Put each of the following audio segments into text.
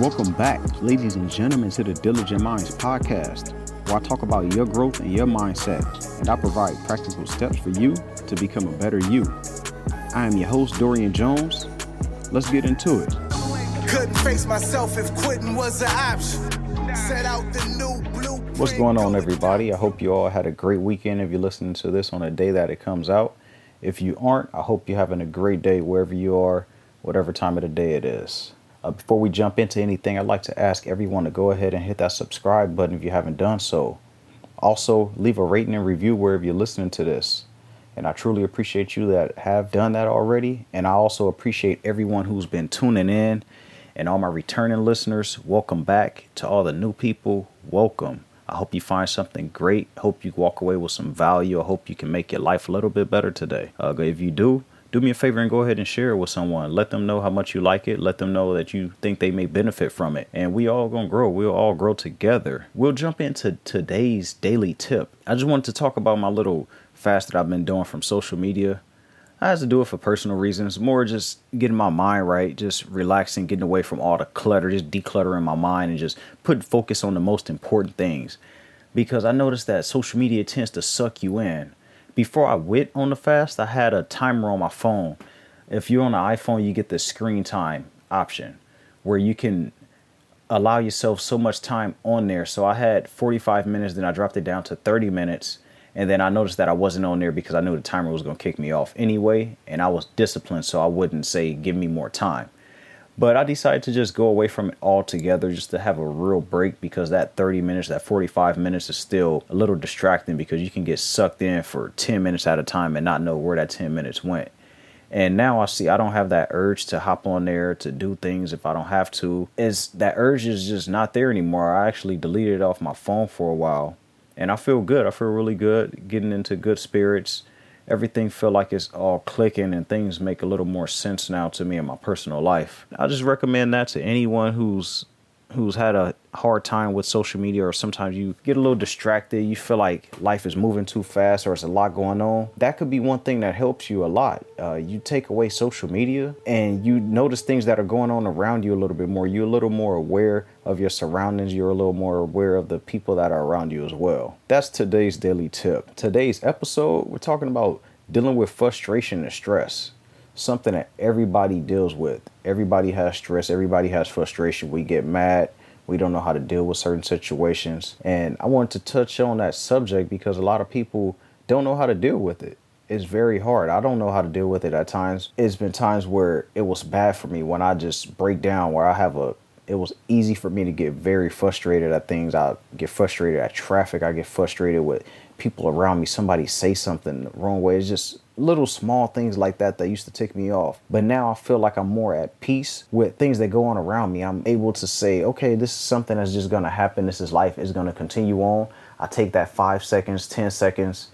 Welcome back, ladies and gentlemen, to the Diligent Minds podcast, where I talk about your growth and your mindset, and I provide practical steps for you to become a better you. I am your host, Dorian Jones. Let's get into it. Couldn't face myself if quitting was an option. Set out the new blue. What's going on, everybody? I hope you all had a great weekend if you're listening to this on a day that it comes out. If you aren't, I hope you're having a great day wherever you are, whatever time of the day it is. Uh, before we jump into anything, I'd like to ask everyone to go ahead and hit that subscribe button if you haven't done so. Also, leave a rating and review wherever you're listening to this. And I truly appreciate you that have done that already. And I also appreciate everyone who's been tuning in and all my returning listeners. Welcome back to all the new people. Welcome. I hope you find something great. Hope you walk away with some value. I hope you can make your life a little bit better today. Uh, if you do, do me a favor and go ahead and share it with someone. Let them know how much you like it. Let them know that you think they may benefit from it. And we all gonna grow. We'll all grow together. We'll jump into today's daily tip. I just wanted to talk about my little fast that I've been doing from social media. I had to do it for personal reasons, more just getting my mind right, just relaxing, getting away from all the clutter, just decluttering my mind and just putting focus on the most important things. Because I noticed that social media tends to suck you in before I went on the fast, I had a timer on my phone. If you're on an iPhone, you get the screen time option where you can allow yourself so much time on there. So I had 45 minutes, then I dropped it down to 30 minutes. And then I noticed that I wasn't on there because I knew the timer was going to kick me off anyway. And I was disciplined, so I wouldn't say give me more time. But I decided to just go away from it altogether just to have a real break because that 30 minutes, that 45 minutes is still a little distracting because you can get sucked in for 10 minutes at a time and not know where that 10 minutes went. And now I see I don't have that urge to hop on there to do things if I don't have to. Is that urge is just not there anymore. I actually deleted it off my phone for a while. And I feel good. I feel really good, getting into good spirits everything feel like it's all clicking and things make a little more sense now to me in my personal life. I just recommend that to anyone who's who's had a hard time with social media or sometimes you get a little distracted you feel like life is moving too fast or there's a lot going on that could be one thing that helps you a lot. Uh, you take away social media and you notice things that are going on around you a little bit more. You're a little more aware of your surroundings. You're a little more aware of the people that are around you as well. That's today's daily tip. Today's episode we're talking about dealing with frustration and stress something that everybody deals with. Everybody has stress, everybody has frustration. We get mad, we don't know how to deal with certain situations. And I wanted to touch on that subject because a lot of people don't know how to deal with it. It's very hard. I don't know how to deal with it at times. It's been times where it was bad for me when I just break down, where I have a it was easy for me to get very frustrated at things. I get frustrated at traffic. I get frustrated with people around me. Somebody say something the wrong way. It's just little small things like that that used to tick me off. But now I feel like I'm more at peace with things that go on around me. I'm able to say, okay, this is something that's just to happen. This is life. It's to continue on. I take that five seconds, 10 seconds,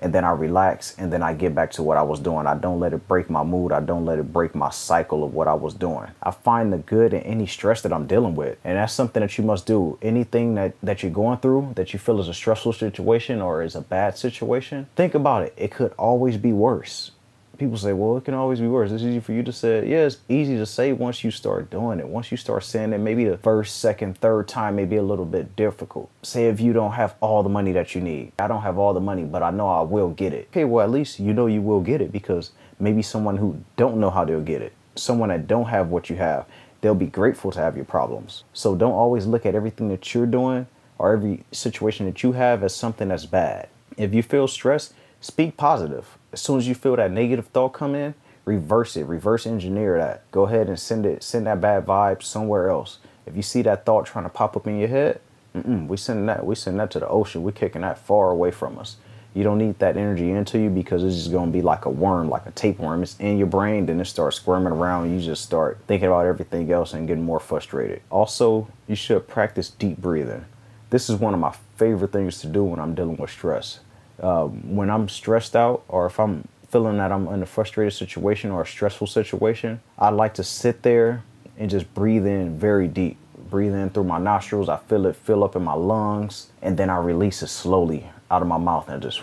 and then I relax and then I get back to what I was doing. I don't let it break my mood. I don't let it break my cycle of what I was doing. I find the good in any stress that I'm dealing with. And that's something that you must do. Anything that, that you're going through that you feel is a stressful situation or is a bad situation, think about it. It could always be worse people say, well, it can always be worse. It's easy for you to say. Yeah, it's easy to say once you start doing it. Once you start saying it, maybe the first, second, third time may be a little bit difficult. Say if you don't have all the money that you need. I don't have all the money, but I know I will get it. Okay, well, at least you know you will get it because maybe someone who don't know how they'll get it, someone that don't have what you have, they'll be grateful to have your problems. So don't always look at everything that you're doing or every situation that you have as something that's bad. If you feel stressed, speak positive as soon as you feel that negative thought come in, reverse it, reverse engineer that. Go ahead and send it, send that bad vibe somewhere else. If you see that thought trying to pop up in your head, we send that, we send that to the ocean. We're kicking that far away from us. You don't need that energy into you because it's just gonna be like a worm, like a tapeworm. It's in your brain, then it starts squirming around. And you just start thinking about everything else and getting more frustrated. Also, you should practice deep breathing. This is one of my favorite things to do when I'm dealing with stress uh, when I'm stressed out or if I'm feeling that I'm in a frustrated situation or a stressful situation, I like to sit there and just breathe in very deep. Breathe in through my nostrils. I feel it fill up in my lungs, and then I release it slowly out of my mouth and just.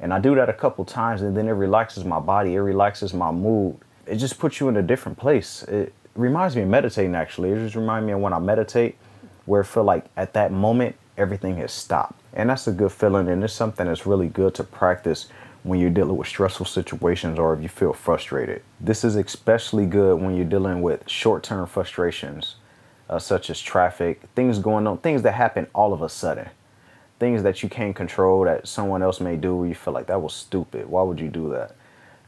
And I do that a couple times, and then it relaxes my body. It relaxes my mood. It just puts you in a different place. It reminds me of meditating actually. It just reminds me of when I meditate, where I feel like at that moment everything has stopped. And that's a good feeling and it's something that's really good to practice when you're dealing with stressful situations or if you feel frustrated. This is especially good when you're dealing with short-term frustrations uh, such as traffic, things going on, things that happen all of a sudden. Things that you can't control that someone else may do, you feel like that was stupid. Why would you do that?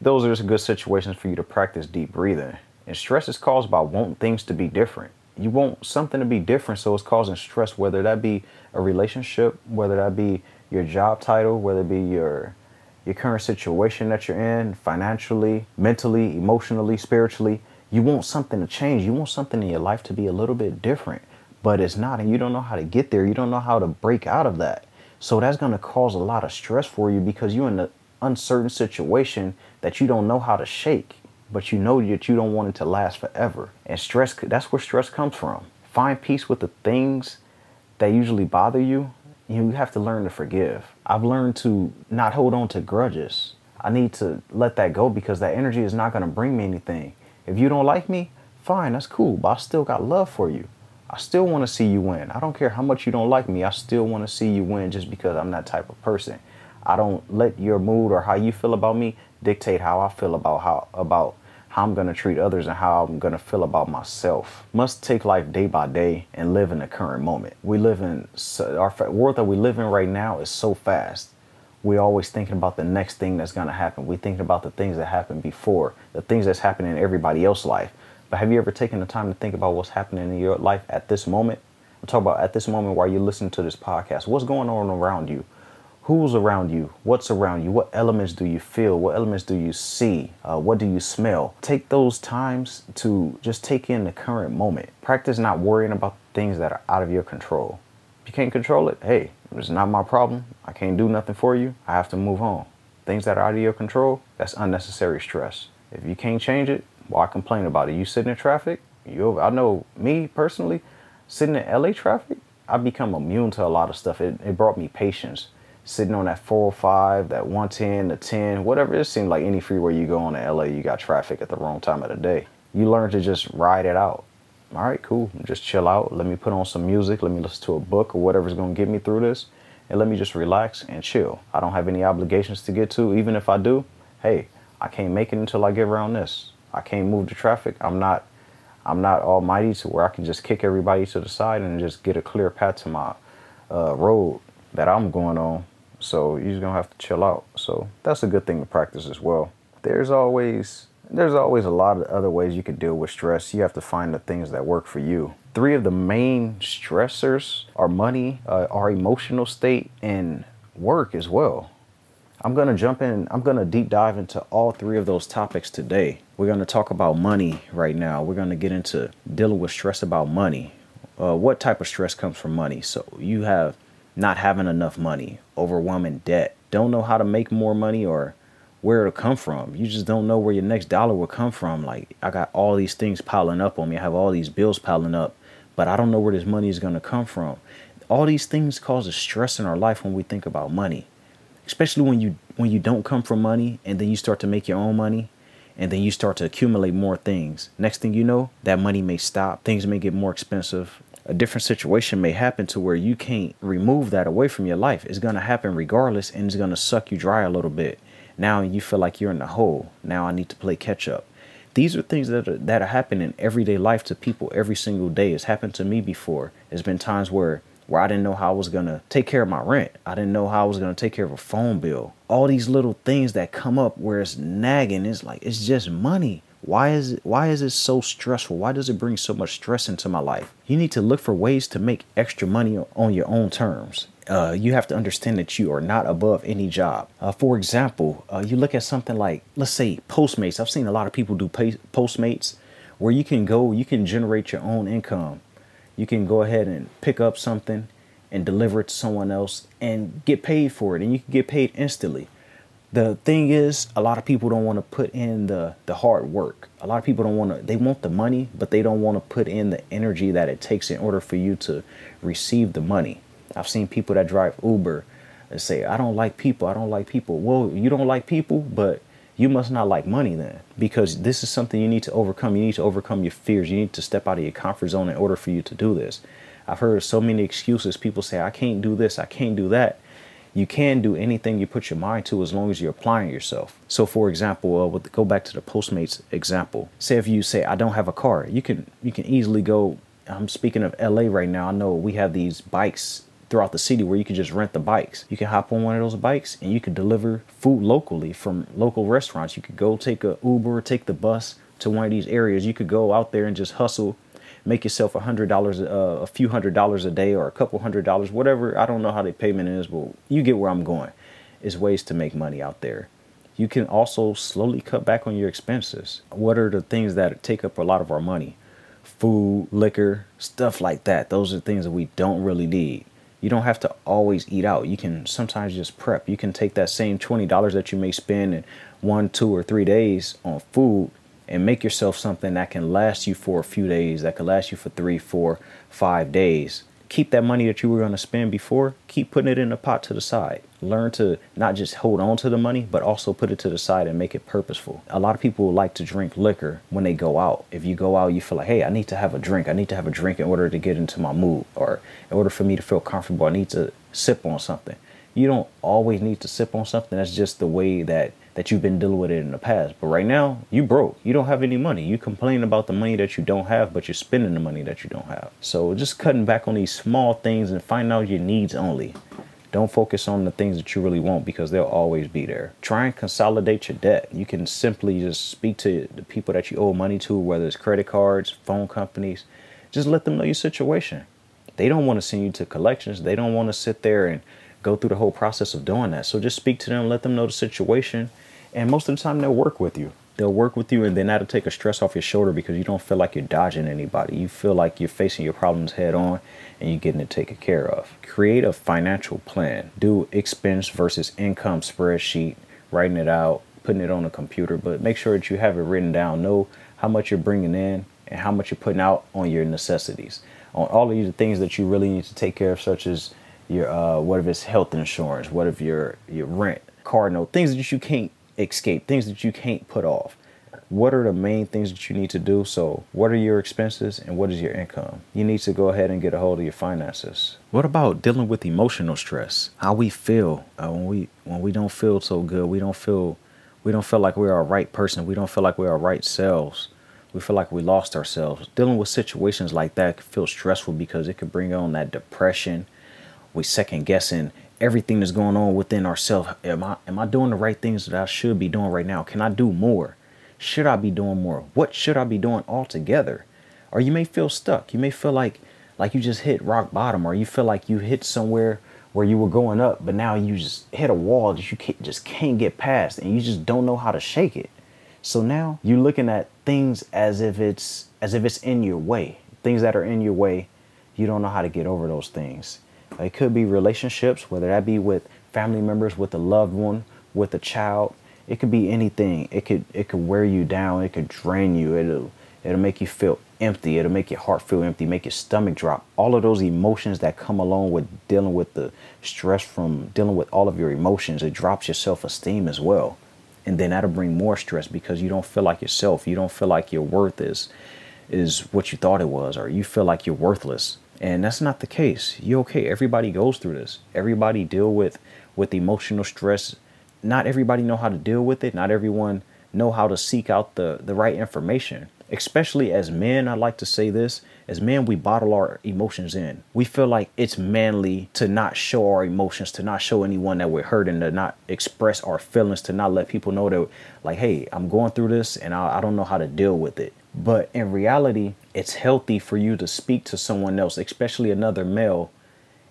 Those are just good situations for you to practice deep breathing. And stress is caused by wanting things to be different. You want something to be different, so it's causing stress, whether that be a relationship, whether that be your job title, whether it be your your current situation that you're in, financially, mentally, emotionally, spiritually. You want something to change. You want something in your life to be a little bit different, but it's not, and you don't know how to get there. You don't know how to break out of that. So that's going to cause a lot of stress for you because you're in an uncertain situation that you don't know how to shake but you know that you don't want it to last forever. And stress, that's where stress comes from. Find peace with the things that usually bother you. You have to learn to forgive. I've learned to not hold on to grudges. I need to let that go because that energy is not going to bring me anything. If you don't like me, fine, that's cool, but I still got love for you. I still want to see you win. I don't care how much you don't like me. I still want to see you win just because I'm that type of person. I don't let your mood or how you feel about me dictate how I feel about how about how I'm going to treat others and how I'm going to feel about myself. Must take life day by day and live in the current moment. We live in our world that we live in right now is so fast. We're always thinking about the next thing that's going to happen. We're thinking about the things that happened before, the things that's happening in everybody else's life. But have you ever taken the time to think about what's happening in your life at this moment? I'm talking about at this moment while you're listening to this podcast. What's going on around you? Who's around you? What's around you? What elements do you feel? What elements do you see? Uh, what do you smell? Take those times to just take in the current moment. Practice not worrying about things that are out of your control. If you can't control it hey it's not my problem. I can't do nothing for you. I have to move on. Things that are out of your control that's unnecessary stress. If you can't change it why complain about it? You sitting in traffic? You i know me personally sitting in LA traffic i become immune to a lot of stuff. It, it brought me patience sitting on that 405, that 110, the 10, whatever. It seems like any freeway you go on in LA, you got traffic at the wrong time of the day. You learn to just ride it out. All right, cool. Just chill out. Let me put on some music. Let me listen to a book or whatever's going to get me through this. And let me just relax and chill. I don't have any obligations to get to. Even if I do, hey, I can't make it until I get around this. I can't move the traffic. I'm not I'm not almighty to where I can just kick everybody to the side and just get a clear path to my uh, road that I'm going on so you're gonna have to chill out. So that's a good thing to practice as well. There's always there's always a lot of other ways you can deal with stress. You have to find the things that work for you. Three of the main stressors are money, uh, our emotional state, and work as well. I'm going to jump in, I'm going to deep dive into all three of those topics today. We're going to talk about money right now. We're going to get into dealing with stress about money. Uh, what type of stress comes from money? So you have not having enough money, overwhelming debt, don't know how to make more money or where it'll come from. You just don't know where your next dollar will come from. Like I got all these things piling up on me. I have all these bills piling up, but I don't know where this money is going to come from. All these things cause a stress in our life when we think about money. Especially when you when you don't come from money and then you start to make your own money and then you start to accumulate more things. Next thing you know, that money may stop. Things may get more expensive a different situation may happen to where you can't remove that away from your life. It's going to happen regardless and it's going to suck you dry a little bit. Now you feel like you're in the hole. Now I need to play catch up. These are things that are, that are happening in everyday life to people every single day. It's happened to me before. There's been times where where I didn't know how I was going to take care of my rent. I didn't know how I was going to take care of a phone bill. All these little things that come up where it's nagging, it's like it's just money. Why is it why is it so stressful? Why does it bring so much stress into my life? You need to look for ways to make extra money on your own terms. Uh, you have to understand that you are not above any job. Uh, for example, uh, you look at something like, let's say, Postmates. I've seen a lot of people do pay- Postmates where you can go, you can generate your own income. You can go ahead and pick up something and deliver it to someone else and get paid for it, and you can get paid instantly the thing is a lot of people don't want to put in the the hard work a lot of people don't want to they want the money but they don't want to put in the energy that it takes in order for you to receive the money i've seen people that drive uber and say i don't like people i don't like people well you don't like people but you must not like money then because this is something you need to overcome. You need to overcome your fears. You need to step out of your comfort zone in order for you to do this. I've heard so many excuses. People say, I can't do this, I can't do that. You can do anything you put your mind to as long as you're applying yourself. So, for example, uh, with, go back to the Postmates example. Say if you say I don't have a car, you can you can easily go. I'm speaking of LA right now. I know we have these bikes throughout the city where you can just rent the bikes. You can hop on one of those bikes and you can deliver food locally from local restaurants. You could go take a Uber, take the bus to one of these areas. You could go out there and just hustle make yourself a hundred dollars, uh, a few hundred dollars a day, or a couple hundred dollars, whatever. I don't know how the payment is, but you get where I'm going. Is ways to make money out there. You can also slowly cut back on your expenses. What are the things that take up a lot of our money? Food, liquor, stuff like that. Those are things that we don't really need. You don't have to always eat out. You can sometimes just prep. You can take that same $20 that you may spend in one, two, or three days on food and make yourself something that can last you for a few days, that can last you for three, four, five days. Keep that money that you were going to spend before, keep putting it in a pot to the side. Learn to not just hold on to the money, but also put it to the side and make it purposeful. A lot of people like to drink liquor when they go out. If you go out, you feel like, hey, I need to have a drink. I need to have a drink in order to get into my mood, or in order for me to feel comfortable, I need to sip on something. You don't always need to sip on something. That's just the way that that you've been dealing with it in the past. But right now, you broke. You don't have any money. You complain about the money that you don't have, but you're spending the money that you don't have. So just cutting back on these small things and find out your needs only. Don't focus on the things that you really want because they'll always be there. Try and consolidate your debt. You can simply just speak to the people that you owe money to, whether it's credit cards, phone companies. Just let them know your situation. They don't want to send you to collections. They don't want to sit there and go through the whole process of doing that. So just speak to them, let them know the situation, and most of the time they'll work with you. They'll work with you and then that'll take a stress off your shoulder because you don't feel like you're dodging anybody. You feel like you're facing your problems head on and you're getting it taken care of. Create a financial plan. Do expense versus income spreadsheet, writing it out, putting it on a computer, but make sure that you have it written down. Know how much you're bringing in and how much you're putting out on your necessities. On all of these things that you really need to take care of, such as your uh, what if it's health insurance, what if your your rent, car note, things that you can't escape, things that you can't put off. What are the main things that you need to do? So, what are your expenses and what is your income? You need to go ahead and get a hold of your finances. What about dealing with emotional stress? How we feel uh, when we when we don't feel so good, we don't feel we don't feel like we're our right person. We don't feel like we're our right selves. We feel like we lost ourselves. Dealing with situations like that can feel stressful because it could bring on that depression. We second guessing everything that's going on within ourselves. Am I am I doing the right things that I should be doing right now? Can I do more? Should I be doing more? What should I be doing altogether? Or you may feel stuck. You may feel like like you just hit rock bottom, or you feel like you hit somewhere where you were going up, but now you just hit a wall that you can't, just can't get past, and you just don't know how to shake it. So now you're looking at things as if it's as if it's in your way. Things that are in your way, you don't know how to get over those things. It could be relationships, whether that be with family members, with a loved one, with a child. It could be anything. It could it could wear you down. It could drain you. It'll it'll make you feel empty. It'll make your heart feel empty. Make your stomach drop. All of those emotions that come along with dealing with the stress from dealing with all of your emotions. It drops your self esteem as well, and then that'll bring more stress because you don't feel like yourself. You don't feel like your worth is is what you thought it was, or you feel like you're worthless and that's not the case. You okay. Everybody goes through this. Everybody deal with with emotional stress. Not everybody know how to deal with it. Not everyone know how to seek out the the right information. Especially as men i like to say this as men we bottle our emotions in. We feel like it's manly to not show our emotions to not show anyone that we're hurting to not express our feelings to not let people know that like hey i'm going through this and I, I don't know how to deal with it. But in reality, it's healthy for you to speak to someone else, especially another male,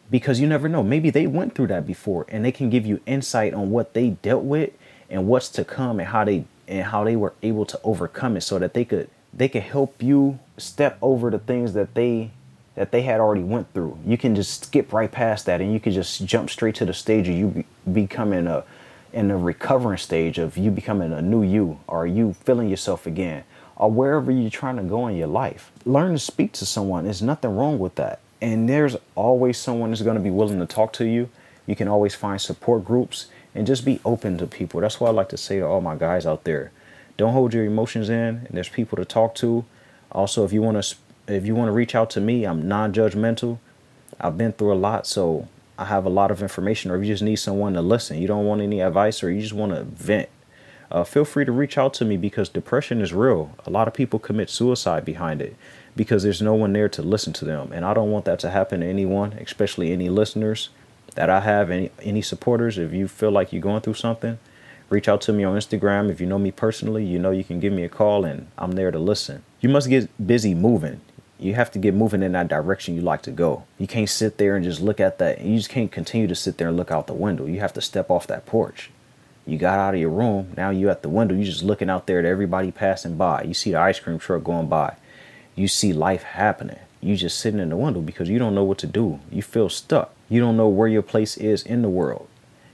because you never know. Maybe they went through that before and they can give you insight on what they dealt with and what's to come and how they and how they were able to overcome it so that they could they could help you step over the things that they that they had already went through. You can just skip right past that and you can just jump straight to the stage of you be, becoming a in the recovering stage of you becoming a new you or you feeling yourself again or wherever you're trying to go in your life. Learn to speak to someone. There's nothing wrong with that. And there's always someone that's going to be willing to talk to you. You can always find support groups. and just be open to people. That's why I like to say to all my guys out there, don't hold your emotions in. And there's people to talk to. Also, if you want to if you want to reach out to me, I'm non-judgmental. I've been through a lot, so I have a lot of information. Or if you just need someone to listen, you don't want any advice, or you just want to vent, uh, feel free to reach out to me because depression is real. A lot of people commit suicide behind it because there's no one there to listen to them, and I don't want that to happen to anyone, especially any listeners that I have, any any supporters. If you feel like you're going through something reach out to me on Instagram. If you know me personally, you know you can give me a call and I'm there to listen. You must get busy moving. You have to get moving in that direction you like to go. You can't sit there and just look at that. You just can't continue to sit there and look out the window. You have to step off that porch. You got out of your room. Now you at the window. You just looking out there at everybody passing by. You see the ice cream truck going by. You see life happening. You just sitting in the window because you don't know what to do. You feel stuck. You don't know where your place is in the world.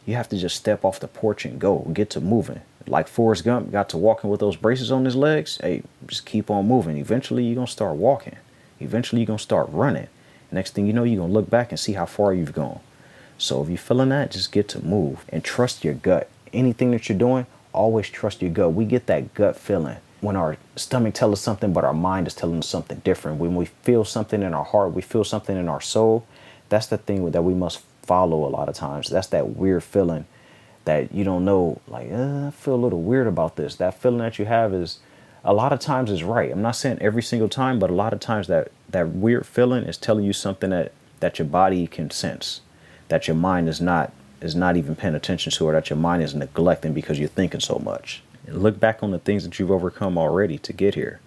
You have to just step off the porch and go, get to moving. Like Forrest Gump got to walking with those braces on his legs. Hey, just keep on moving. Eventually, you're to start walking. Eventually, you're to start running. Next thing you know, you're to look back and see how far you've gone. So if you're feeling that, just get to move and trust your gut. Anything that you're doing, always trust your gut. We get that gut feeling when our stomach tells us something, but our mind is telling us something different. When we feel something in our heart, we feel something in our soul. That's the thing that we must follow a lot of times. That's that weird feeling that you don't know, like, uh, I feel a little weird about this. That feeling that you have is a lot of times is right. I'm not saying every single time, but a lot of times that, that weird feeling is telling you something that, that your body can sense, that your mind is not is not even paying attention to or that your mind is neglecting because you're thinking so much. look back on the things that you've overcome already to get here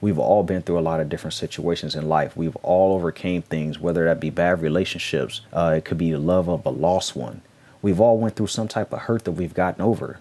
we've all been through a lot of different situations in life. We've all overcame things, whether that be bad relationships, uh, it could be the love of a lost one. We've all went through some type of hurt that we've gotten over.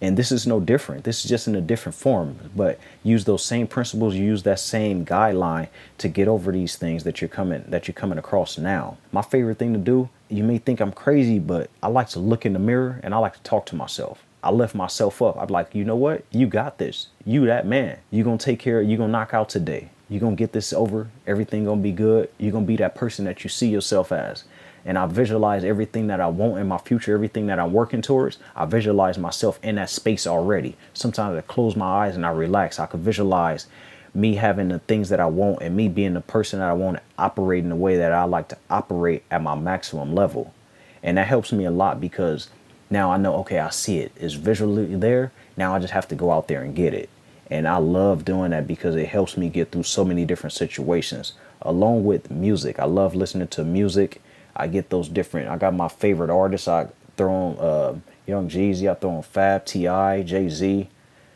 And this is no different. This is just in a different form. But use those same principles, use that same guideline to get over these things that you're coming that you're coming across now. My favorite thing to do, you may think I'm crazy, but I like to look in the mirror and I like to talk to myself. I lift myself up. I'm like, you know what? You got this. You that man. You gonna take care. You gonna knock out today. You gonna get this over. Everything gonna be good. You gonna be that person that you see yourself as. And I visualize everything that I want in my future, everything that I'm working towards. I visualize myself in that space already. Sometimes I close my eyes and I relax. I can visualize me having the things that I want and me being the person that I want to operate in the way that I like to operate at my maximum level. And that helps me a lot because now I know, okay, I see it. It's visually there. Now I just have to go out there and get it. And I love doing that because it helps me get through so many different situations. Along with music, I love listening to music. I get those different. I got my favorite artists. I throw on uh, Young Jeezy. I throw on Fab, T.I., Jay Z.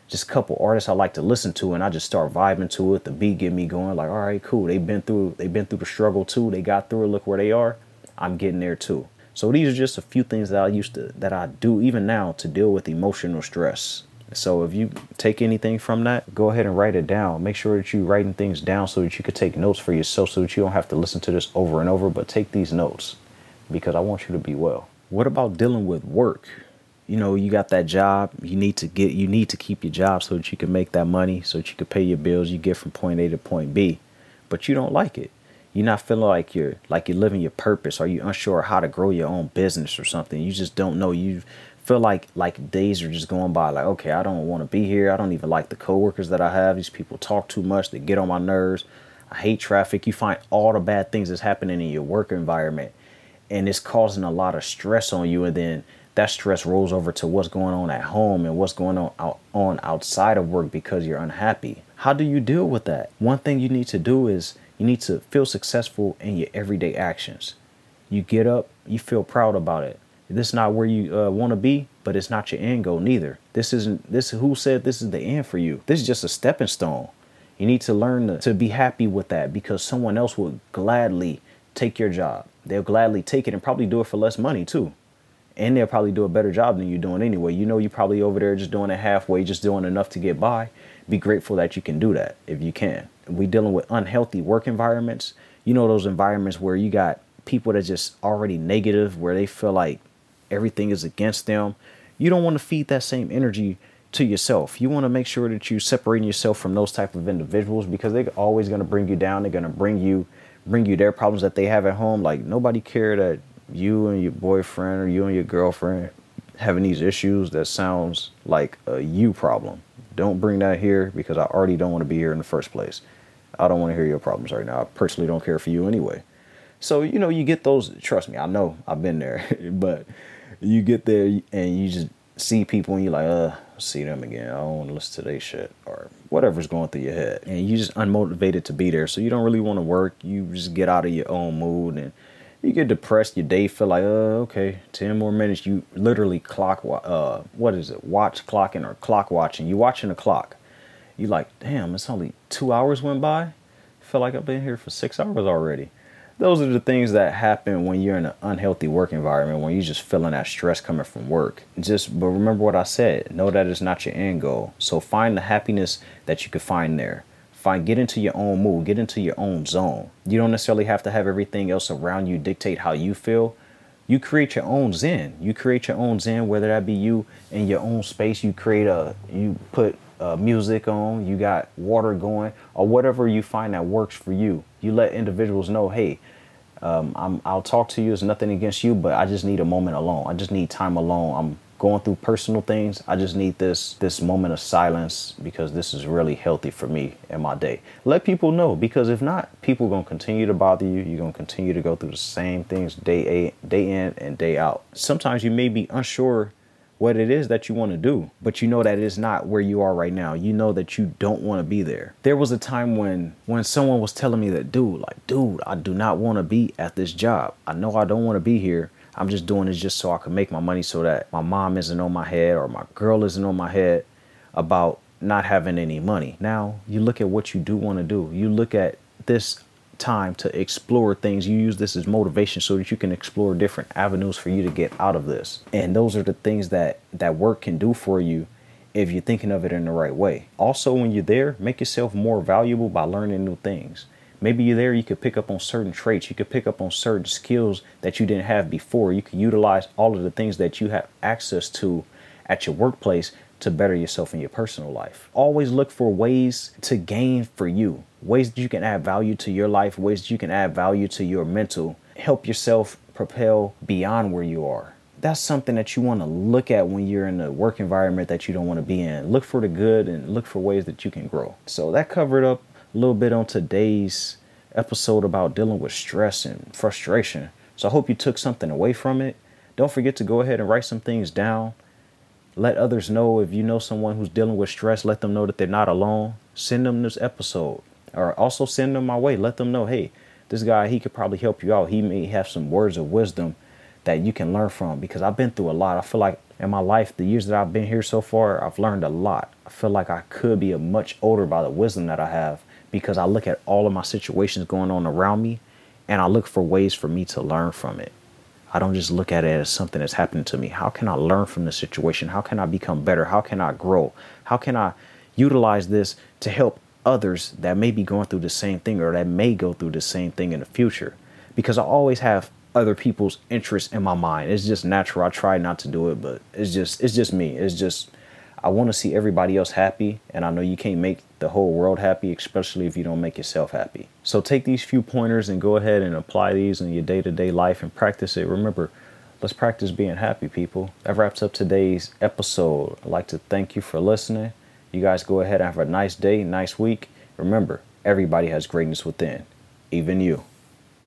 Just a couple artists I like to listen to, and I just start vibing to it. The beat get me going. Like, all right, cool. They've been through. They've been through the struggle too. They got through it. Look where they are. I'm getting there too. So these are just a few things that I used to that I do even now to deal with emotional stress. So if you take anything from that, go ahead and write it down. Make sure that you're writing things down so that you could take notes for yourself so that you don't have to listen to this over and over, but take these notes because I want you to be well. What about dealing with work? You know, you got that job, you need to get you need to keep your job so that you can make that money, so that you can pay your bills you get from point A to point B. But you don't like it you're not feeling like you're like you're living your purpose or you're unsure how to grow your own business or something you just don't know you feel like like days are just going by like okay i don't want to be here. I don't even like the coworkers that i have. These people talk too much. They get on my nerves. I hate traffic. You find all the bad things that's happening in your work environment and it's causing a lot of stress on you and then that stress rolls over to what's going on at home and what's going on out, on outside of work because you're unhappy. How do you deal with that? One thing you need to do is you need to feel successful in your everyday actions. You get up, you feel proud about it. This is not where you uh, want to be, but it's not your end goal neither. This isn't this. Who said this is the end for you? This is just a stepping stone. You need to learn to, to be happy with that because someone else will gladly take your job. They'll gladly take it and probably do it for less money too. And they'll probably do a better job than you're doing anyway. You know, you're probably over there just doing it halfway, just doing enough to get by. Be grateful that you can do that if you can we dealing with unhealthy work environments. You know those environments where you got people that just already negative, where they feel like everything is against them. You don't want to feed that same energy to yourself. You want to make sure that you're separating yourself from those type of individuals because they're always going to bring you down. They're going to bring you bring you their problems that they have at home. Like nobody care that you and your boyfriend or you and your girlfriend having these issues that sounds like a you problem. Don't bring that here because I already don't want to be here in the first place. I don't want to hear your problems right now. I personally don't care for you anyway. So, you know, you get those, trust me, I know I've been there, but you get there and you just see people and you're like, uh, see them again. I don't want to listen to their shit or whatever's going through your head. And you just unmotivated to be there. So you don't really want to work. You just get out of your own mood and you get depressed. Your day feel like, uh, okay, 10 more minutes. You literally clock, uh, what is it? Watch clocking or clock watching. You watching the clock. You like, damn, it's only two hours went by. Feel like I've been here for six hours already those are the things that happen when you're in an unhealthy work environment when you're just feeling that stress coming from work. Just but remember what i said know that it's not your end goal. So find the happiness that you can find there. Find get into your own mood get into your own zone. You don't necessarily have to have everything else around you dictate how you feel. You create your own zen. You create your own zen whether that be you in your own space you create a you put uh, music on, you got water going, or whatever you find that works for you. You let individuals know, hey, um, I'm, I'll talk to you. It's nothing against you, but I just need a moment alone. I just need time alone. I'm going through personal things. I just need this this moment of silence because this is really healthy for me in my day. Let people know because if not, people gonna continue to bother you. You're gonna continue to go through the same things day a day in and day out. Sometimes you may be unsure what it is that you want to do, but you know that it's not where you are right now. You know that you don't want to be there. There was a time when when someone was telling me that, dude, like, dude, I do not want to be at this job. I know I don't want to be here. I'm just doing this just so I can make my money so that my mom isn't on my head or my girl isn't on my head about not having any money. Now, you look at what you do want to do. You look at this time to explore things. You use this as motivation so that you can explore different avenues for you to get out of this. And those are the things that that work can do for you if you're thinking of it in the right way. Also, when you're there, make yourself more valuable by learning new things. Maybe you're there, you could pick up on certain traits, you could pick up on certain skills that you didn't have before. You can utilize all of the things that you have access to at your workplace to better yourself in your personal life. Always look for ways to gain for you, ways that you can add value to your life, ways that you can add value to your mental. Help yourself propel beyond where you are. That's something that you want to look at when you're in a work environment that you don't want to be in. Look for the good and look for ways that you can grow. So that covered up a little bit on today's episode about dealing with stress and frustration. So I hope you took something away from it. Don't forget to go ahead and write some things down let others know if you know someone who's dealing with stress, let them know that they're not alone. Send them this episode or also send them my way. Let them know, hey, this guy, he could probably help you out. He may have some words of wisdom that you can learn from because I've been through a lot. I feel like in my life, the years that I've been here so far, I've learned a lot. I feel like I could be a much older by the wisdom that I have because I look at all of my situations going on around me and I look for ways for me to learn from it. I don't just look at it as something that's happening to me. How can I learn from the situation? How can I become better? How can I grow? How can I utilize this to help others that may be going through the same thing or that may go through the same thing in the future? Because I always have other people's interests in my mind. It's just natural. I try not to do it, but it's just it's just me. It's just I want to see everybody else happy, and I know you can't make the whole world happy, especially if you don't make yourself happy. So take these few pointers and go ahead and apply these in your day to day life and practice it. Remember, let's practice being happy, people. That wraps up today's episode. I'd like to thank you for listening. You guys go ahead and have a nice day, nice week. Remember, everybody has greatness within, even you.